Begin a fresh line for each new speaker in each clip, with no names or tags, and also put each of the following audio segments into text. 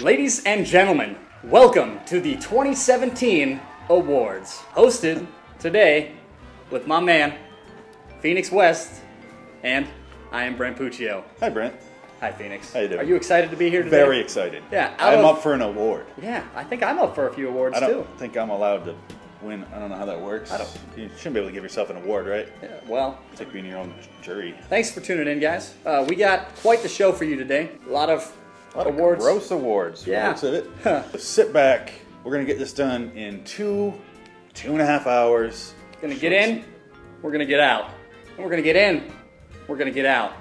Ladies and gentlemen, welcome to the 2017 awards, hosted today with my man, Phoenix West, and I am Brent Puccio.
Hi, Brent.
Hi, Phoenix.
How are you doing?
Are you excited to be here today?
Very excited.
Yeah,
I'm
of-
up for an award.
Yeah, I think I'm up for a few awards too.
I don't
too.
think I'm allowed to win. I don't know how that works.
I don't-
You shouldn't be able to give yourself an award, right?
Yeah, well,
It's like being your own jury.
thanks for tuning in, guys. Uh, we got quite the show for you today. A lot of,
A lot of
awards.
gross awards.
Yeah.
At it. So sit back. We're gonna get this done in two, two and a half hours.
Gonna get in, we're gonna get out. And we're gonna get in, we're gonna get out.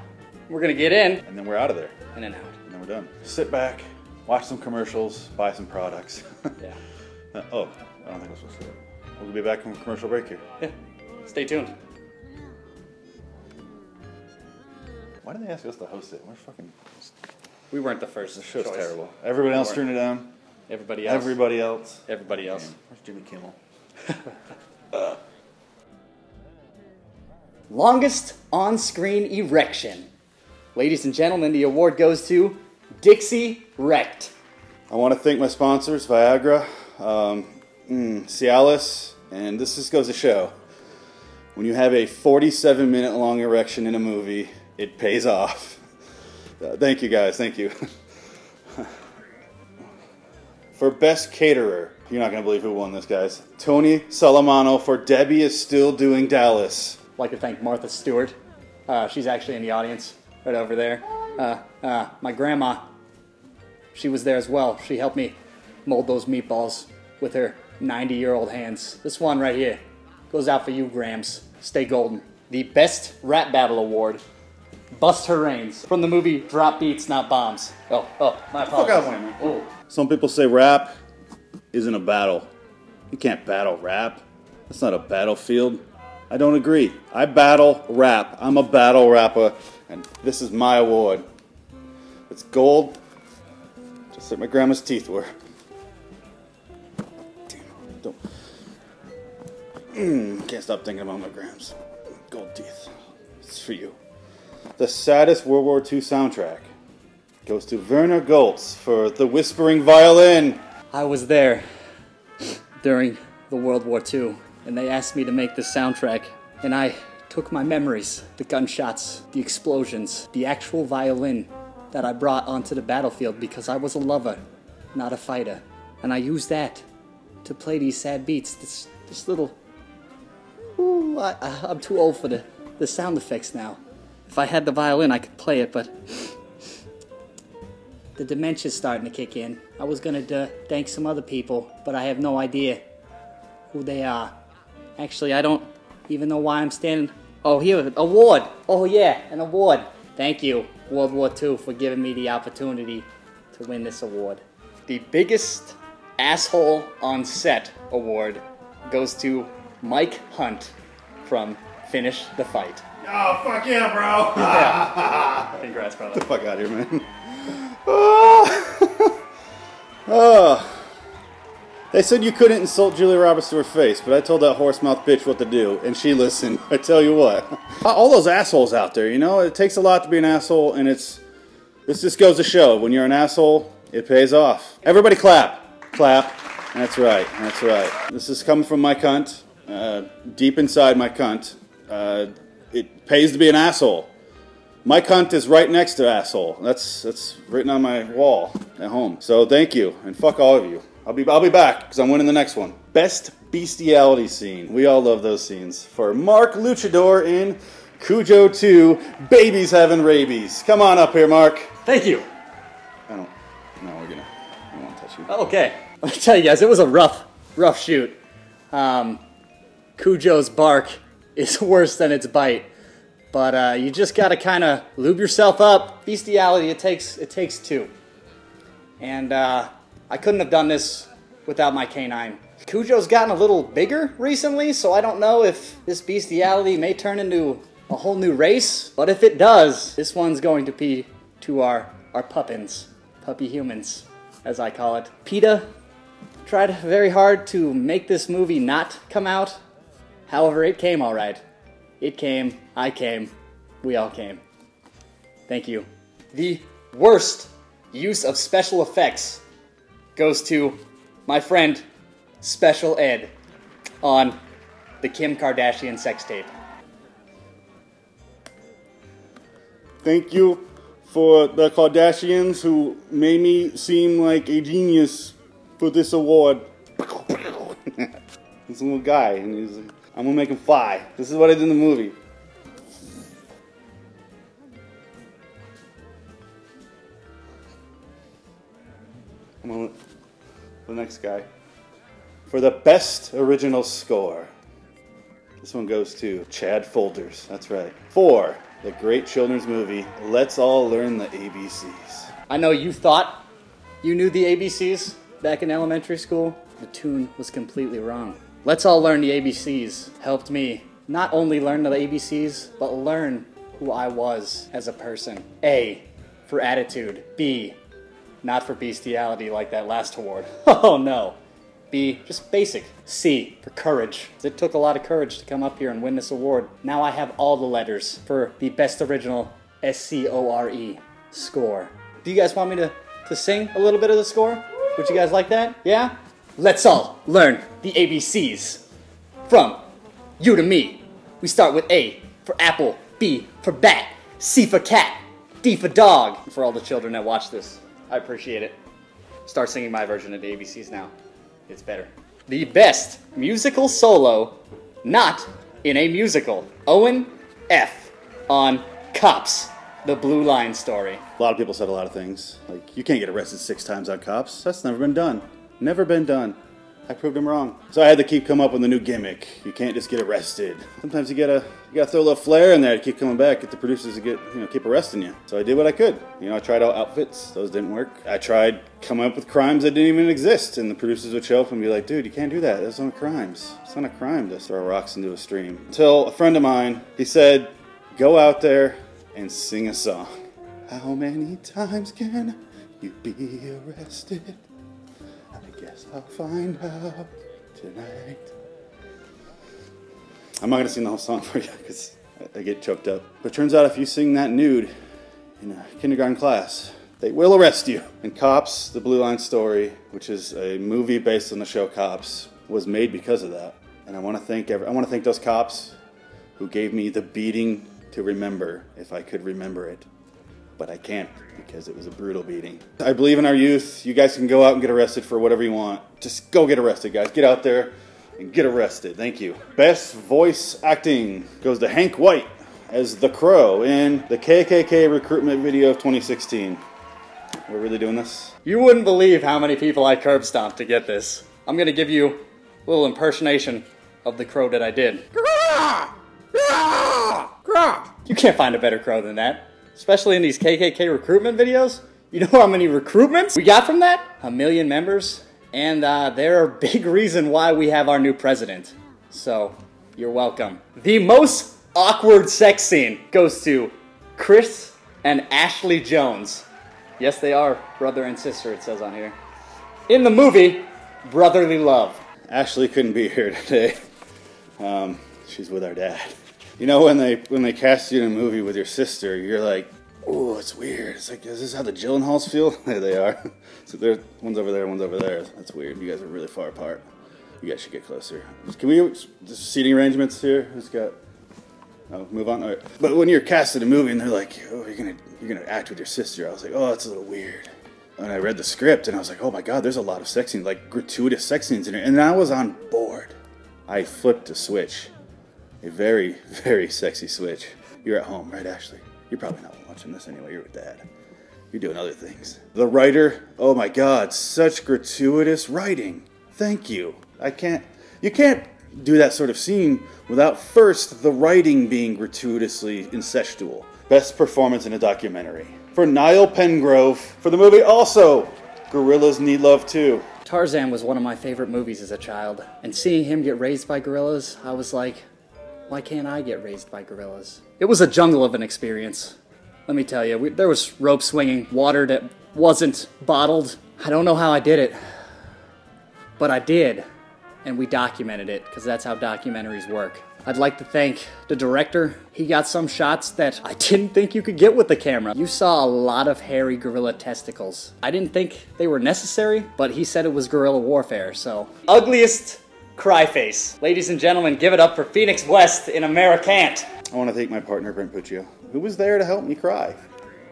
We're gonna get in
and then we're out of there,
and then out.
and then we're done. Sit back, watch some commercials, buy some products.
Yeah.
Uh, oh, I don't think we're supposed to. We'll be back from commercial break here.
Yeah. Stay tuned.
Why did they ask us to host it? We're fucking.
We weren't the first.
The show's
choice.
terrible. Everybody else
weren't.
turned it down.
Everybody else.
Everybody else.
Everybody else.
Where's Jimmy Kimmel?
Longest on-screen erection. Ladies and gentlemen, the award goes to Dixie Wrecked.
I want to thank my sponsors, Viagra, um, mm, Cialis, and this just goes to show when you have a 47 minute long erection in a movie, it pays off. Uh, thank you guys, thank you. for Best Caterer, you're not to believe who won this, guys. Tony Salamano for Debbie is Still Doing Dallas.
I'd like to thank Martha Stewart. Uh, she's actually in the audience right over there. Uh, uh, my grandma, she was there as well. She helped me mold those meatballs with her 90 year old hands. This one right here goes out for you, Grams. Stay golden. The Best Rap Battle Award, Bust Her Reigns, from the movie Drop Beats, Not Bombs. Oh, oh, my
Fuck
apologies.
out, man.
Oh,
Some people say rap isn't a battle. You can't battle rap. That's not a battlefield. I don't agree. I battle rap. I'm a battle rapper, and this is my award. It's gold, just like my grandma's teeth were. Mm, can't stop thinking about my grams. Gold teeth. It's for you. The saddest World War II soundtrack goes to Werner Goltz for The Whispering Violin.
I was there during the World War II, and they asked me to make this soundtrack, and I took my memories, the gunshots, the explosions, the actual violin that I brought onto the battlefield because I was a lover, not a fighter, and I used that to play these sad beats. This this little, ooh, I, I'm too old for the the sound effects now. If I had the violin, I could play it, but the dementia's starting to kick in. I was gonna d- thank some other people, but I have no idea who they are. Actually, I don't even know why I'm standing. Oh, here, award. Oh yeah, an award. Thank you, World War II, for giving me the opportunity to win this award. The biggest asshole on set award goes to Mike Hunt from Finish the Fight.
Oh, fuck yeah, bro!
Congrats, brother.
fuck out of here, man. Oh. oh. They said you couldn't insult Julia Roberts to her face, but I told that horse mouth bitch what to do, and she listened. I tell you what. All those assholes out there, you know, it takes a lot to be an asshole, and it's. This just goes to show when you're an asshole, it pays off. Everybody clap. Clap. That's right. That's right. This is coming from my cunt, uh, deep inside my cunt. Uh, it pays to be an asshole. My cunt is right next to asshole. That's that's written on my wall at home. So thank you and fuck all of you. I'll be I'll be back because I'm winning the next one. Best bestiality scene. We all love those scenes. For Mark Luchador in Cujo 2, Babies Having Rabies. Come on up here, Mark.
Thank you.
I don't. No, we're gonna. I don't want to touch you.
Okay, let me tell you guys, it was a rough, rough shoot. Um, Cujo's bark is worse than its bite, but uh, you just gotta kind of lube yourself up. Bestiality, it takes it takes two, and uh, I couldn't have done this without my canine. Cujo's gotten a little bigger recently, so I don't know if this bestiality may turn into a whole new race. But if it does, this one's going to be to our our puppins, puppy humans, as I call it. PETA tried very hard to make this movie not come out. However, it came all right. It came. I came. We all came. Thank you. The worst use of special effects goes to my friend Special Ed on the Kim Kardashian sex tape.
Thank you for the Kardashians who made me seem like a genius for this award. this little guy, and he's like, I'm gonna make him fly. This is what I did in the movie. I'm on the next guy. For the best original score, this one goes to Chad Folders. That's right. For the great children's movie, Let's All Learn the ABCs.
I know you thought you knew the ABCs back in elementary school. The tune was completely wrong. Let's All Learn the ABCs helped me not only learn the ABCs, but learn who I was as a person. A, for attitude. B, not for bestiality like that last award. Oh no. B, just basic. C, for courage. It took a lot of courage to come up here and win this award. Now I have all the letters for the best original S C O R E score. Do you guys want me to, to sing a little bit of the score? Would you guys like that? Yeah? Let's all learn the ABCs. From you to me. We start with A for apple, B for bat, C for cat, D for dog. For all the children that watch this, I appreciate it. Start singing my version of the ABCs now. It's better. The best musical solo not in a musical. Owen F. on Cops, the Blue Line story.
A lot of people said a lot of things. Like, you can't get arrested six times on cops. That's never been done. Never been done. I proved him wrong. So I had to keep coming up with a new gimmick. You can't just get arrested. Sometimes you gotta you gotta throw a little flair in there to keep coming back, get the producers to get you know keep arresting you. So I did what I could. You know, I tried out outfits, those didn't work. I tried coming up with crimes that didn't even exist, and the producers would show up and be like, "Dude, you can't do that. That's aren't crimes. It's not a crime to throw rocks into a stream." Until a friend of mine, he said, "Go out there and sing a song." How many times can you be arrested? Guess I'll find out tonight. I'm not gonna sing the whole song for you because I, I get choked up. But turns out if you sing that nude in a kindergarten class, they will arrest you. And Cops, the Blue Line Story, which is a movie based on the show Cops, was made because of that. And I want to thank every, I want to thank those cops who gave me the beating to remember if I could remember it but I can't because it was a brutal beating. I believe in our youth. You guys can go out and get arrested for whatever you want. Just go get arrested, guys. Get out there and get arrested. Thank you. Best voice acting goes to Hank White as the Crow in the KKK recruitment video of 2016. We're really doing this?
You wouldn't believe how many people I curb stomped to get this. I'm gonna give you a little impersonation of the crow that I did. You can't find a better crow than that. Especially in these KKK recruitment videos. You know how many recruitments we got from that? A million members. And uh, they're a big reason why we have our new president. So, you're welcome. The most awkward sex scene goes to Chris and Ashley Jones. Yes, they are brother and sister, it says on here. In the movie, Brotherly Love.
Ashley couldn't be here today. Um, she's with our dad. You know when they when they cast you in a movie with your sister, you're like, oh, it's weird. It's like, is this how the Gyllenhaals feel? there they are. So there, one's over there, one's over there. That's weird. You guys are really far apart. You guys should get closer. Can we seating arrangements here? Who's got? Oh, move on. All right. But when you're cast in a movie and they're like, oh, you're gonna you're gonna act with your sister, I was like, oh, that's a little weird. And I read the script and I was like, oh my god, there's a lot of sex scenes, like gratuitous sex scenes in it, and I was on board. I flipped a switch a very, very sexy switch. You're at home, right, Ashley? You're probably not watching this anyway. You're with dad. You're doing other things. The writer, oh my god, such gratuitous writing. Thank you. I can't, you can't do that sort of scene without first the writing being gratuitously incestual. Best performance in a documentary. For Niall Pengrove, for the movie also, Gorillas Need Love Too.
Tarzan was one of my favorite movies as a child, and seeing him get raised by gorillas, I was like, why can't I get raised by gorillas? It was a jungle of an experience. Let me tell you, we, there was rope swinging, water that wasn't bottled. I don't know how I did it, but I did. and we documented it because that's how documentaries work. I'd like to thank the director. He got some shots that I didn't think you could get with the camera. You saw a lot of hairy gorilla testicles. I didn't think they were necessary, but he said it was guerrilla warfare, so. Ugliest cry face. Ladies and gentlemen, give it up for Phoenix West in Americant.
I want to thank my partner, Brent Puccio, who was there to help me cry.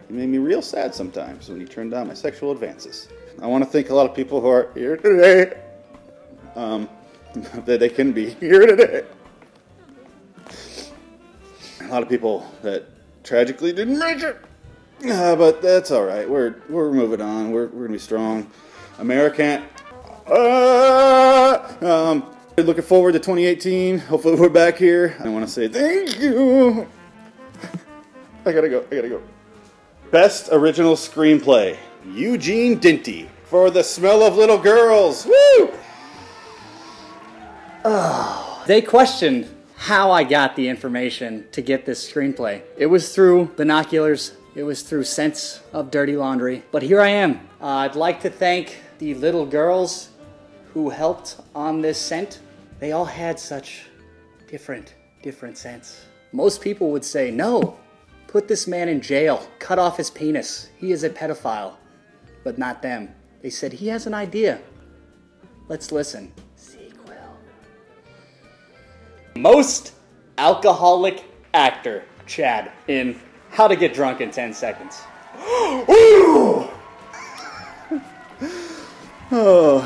He made me real sad sometimes when he turned down my sexual advances. I want to thank a lot of people who are here today. Um, that they can be here today. A lot of people that tragically didn't make it. Uh, but that's all right. We're we're moving on. We're, we're gonna be strong. American. Uh, um, looking forward to 2018. Hopefully we're back here. I want to say thank you. I gotta go. I gotta go. Best original screenplay: Eugene Dinty for The Smell of Little Girls. Woo!
Oh, They questioned how I got the information to get this screenplay. It was through binoculars, it was through Scents of Dirty Laundry. But here I am. Uh, I'd like to thank the little girls who helped on this scent. They all had such different, different scents. Most people would say, no, put this man in jail, cut off his penis. He is a pedophile. But not them. They said, he has an idea. Let's listen. Sequel. Most alcoholic actor, Chad, in How to Get Drunk in 10 Seconds.
Oh,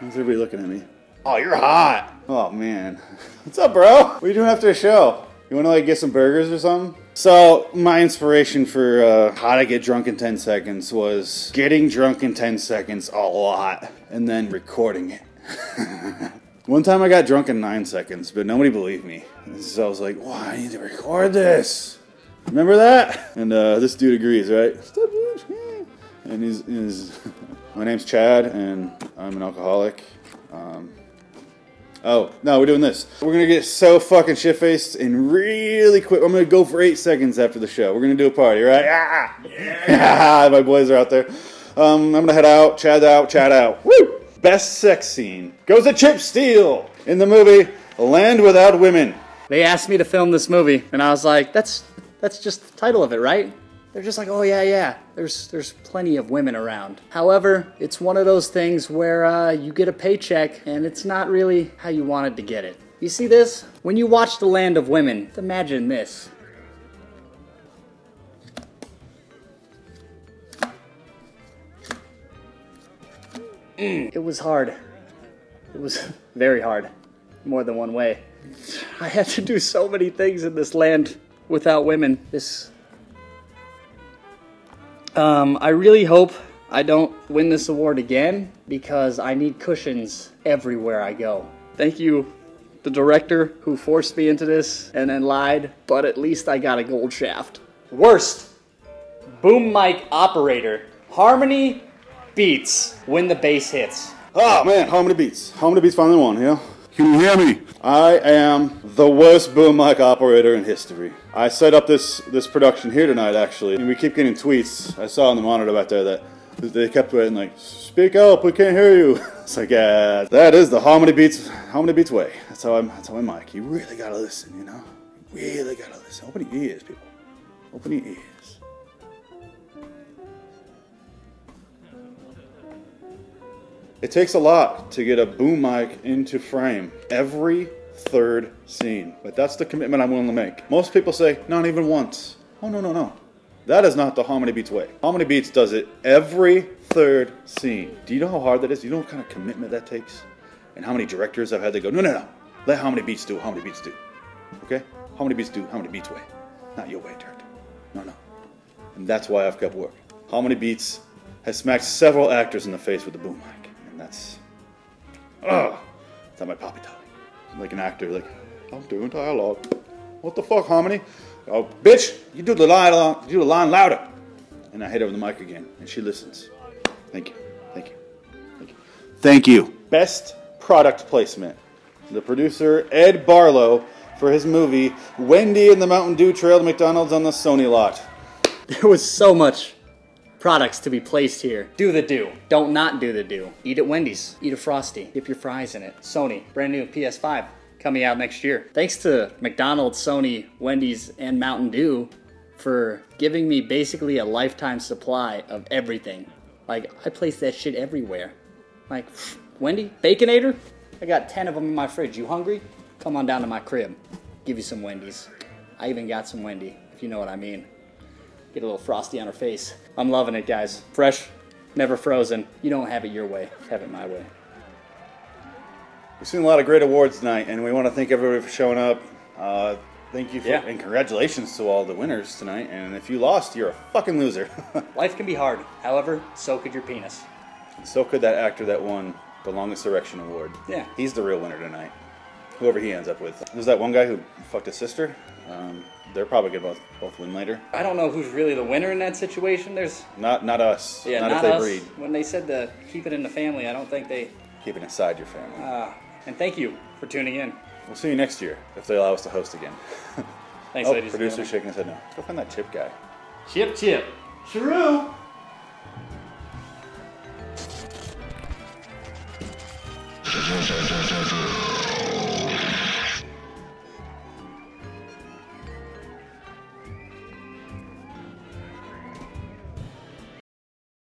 how's everybody looking at me? Oh, you're hot. Oh man, what's up, bro? What are you doing after a show? You want to like get some burgers or something? So my inspiration for uh, how to get drunk in 10 seconds was getting drunk in 10 seconds a lot and then recording it. One time I got drunk in nine seconds, but nobody believed me. So I was like, "Wow, I need to record this." Remember that? And uh, this dude agrees, right? And he's, he's my name's Chad, and I'm an alcoholic. Um, oh no, we're doing this. We're gonna get so fucking shit faced and really quick. I'm gonna go for eight seconds after the show. We're gonna do a party, right? Ah! Yeah, my boys are out there. Um, I'm gonna head out. Chad out. Chad out. Woo! Best sex scene goes to Chip Steele in the movie Land Without Women.
They asked me to film this movie, and I was like, that's that's just the title of it, right? They're just like, oh yeah, yeah. There's there's plenty of women around. However, it's one of those things where uh, you get a paycheck, and it's not really how you wanted to get it. You see this? When you watch The Land of Women, imagine this. Mm, it was hard. It was very hard. More than one way. I had to do so many things in this land without women. This. Um, I really hope I don't win this award again because I need cushions everywhere I go. Thank you, the director who forced me into this and then lied, but at least I got a gold shaft. Worst boom mic operator. Harmony beats when the bass hits.
Oh man, Harmony beats? Harmony beats finally won, yeah? Can you hear me? I am the worst boom mic operator in history. I set up this this production here tonight actually, and we keep getting tweets. I saw on the monitor back there that they kept waiting like, "Speak up, we can't hear you." It's like, yeah, that is the how many beats, how many beats way. That's how I'm. That's how I'm mic. You really gotta listen, you know. Really gotta listen. Open your ears, people. Open your ears. It takes a lot to get a boom mic into frame every third scene, but that's the commitment I'm willing to make. Most people say, not even once. Oh, no, no, no. That is not the Harmony Beats way. Harmony Beats does it every third scene. Do you know how hard that is? Do you know what kind of commitment that takes? And how many directors I've had to go, no, no, no. Let Harmony Beats do Harmony Beats do. Okay? Harmony Beats do Harmony Beats way. Not your way, director. No, no. And that's why I've kept work. Harmony Beats has smacked several actors in the face with the boom mic. Not my poppy talk. Like an actor, like, I'm doing dialogue. What the fuck, Harmony? Oh, bitch, you do the line, do the line louder. And I hit her with the mic again, and she listens. Thank you, thank you, thank you. Thank you. Best product placement. The producer, Ed Barlow, for his movie Wendy and the Mountain Dew Trail to McDonald's on the Sony lot.
There was so much products to be placed here. Do the do. Don't not do the do. Eat at Wendy's. Eat a Frosty. Dip your fries in it. Sony, brand new PS5 coming out next year. Thanks to McDonald's, Sony, Wendy's, and Mountain Dew for giving me basically a lifetime supply of everything. Like, I place that shit everywhere. Like, Wendy, Baconator? I got 10 of them in my fridge. You hungry? Come on down to my crib. Give you some Wendy's. I even got some Wendy, if you know what I mean. Get a little frosty on her face. I'm loving it, guys. Fresh, never frozen. You don't have it your way, have it my way.
We've seen a lot of great awards tonight, and we want to thank everybody for showing up. Uh, thank you for,
Yeah.
and congratulations to all the winners tonight. And if you lost, you're a fucking loser.
Life can be hard. However, so could your penis.
so could that actor that won the longest erection award.
Yeah.
he's the real winner tonight. Whoever he ends up with. There's that one guy who fucked his sister. Um, they're probably gonna both both win later.
I don't know who's really the winner in that situation. There's
Not not us.
yeah,
not,
not,
if they
us.
breed.
When they said to keep it in the family, I don't think they.
Keep it inside your family.
Uh, and thank you for tuning in.
we'll see you next year if they allow us to host again.
Thanks,
oh,
ladies. and
producer
gentlemen.
shaking his head no. Go find that chip guy.
Chip, chip. Shrew.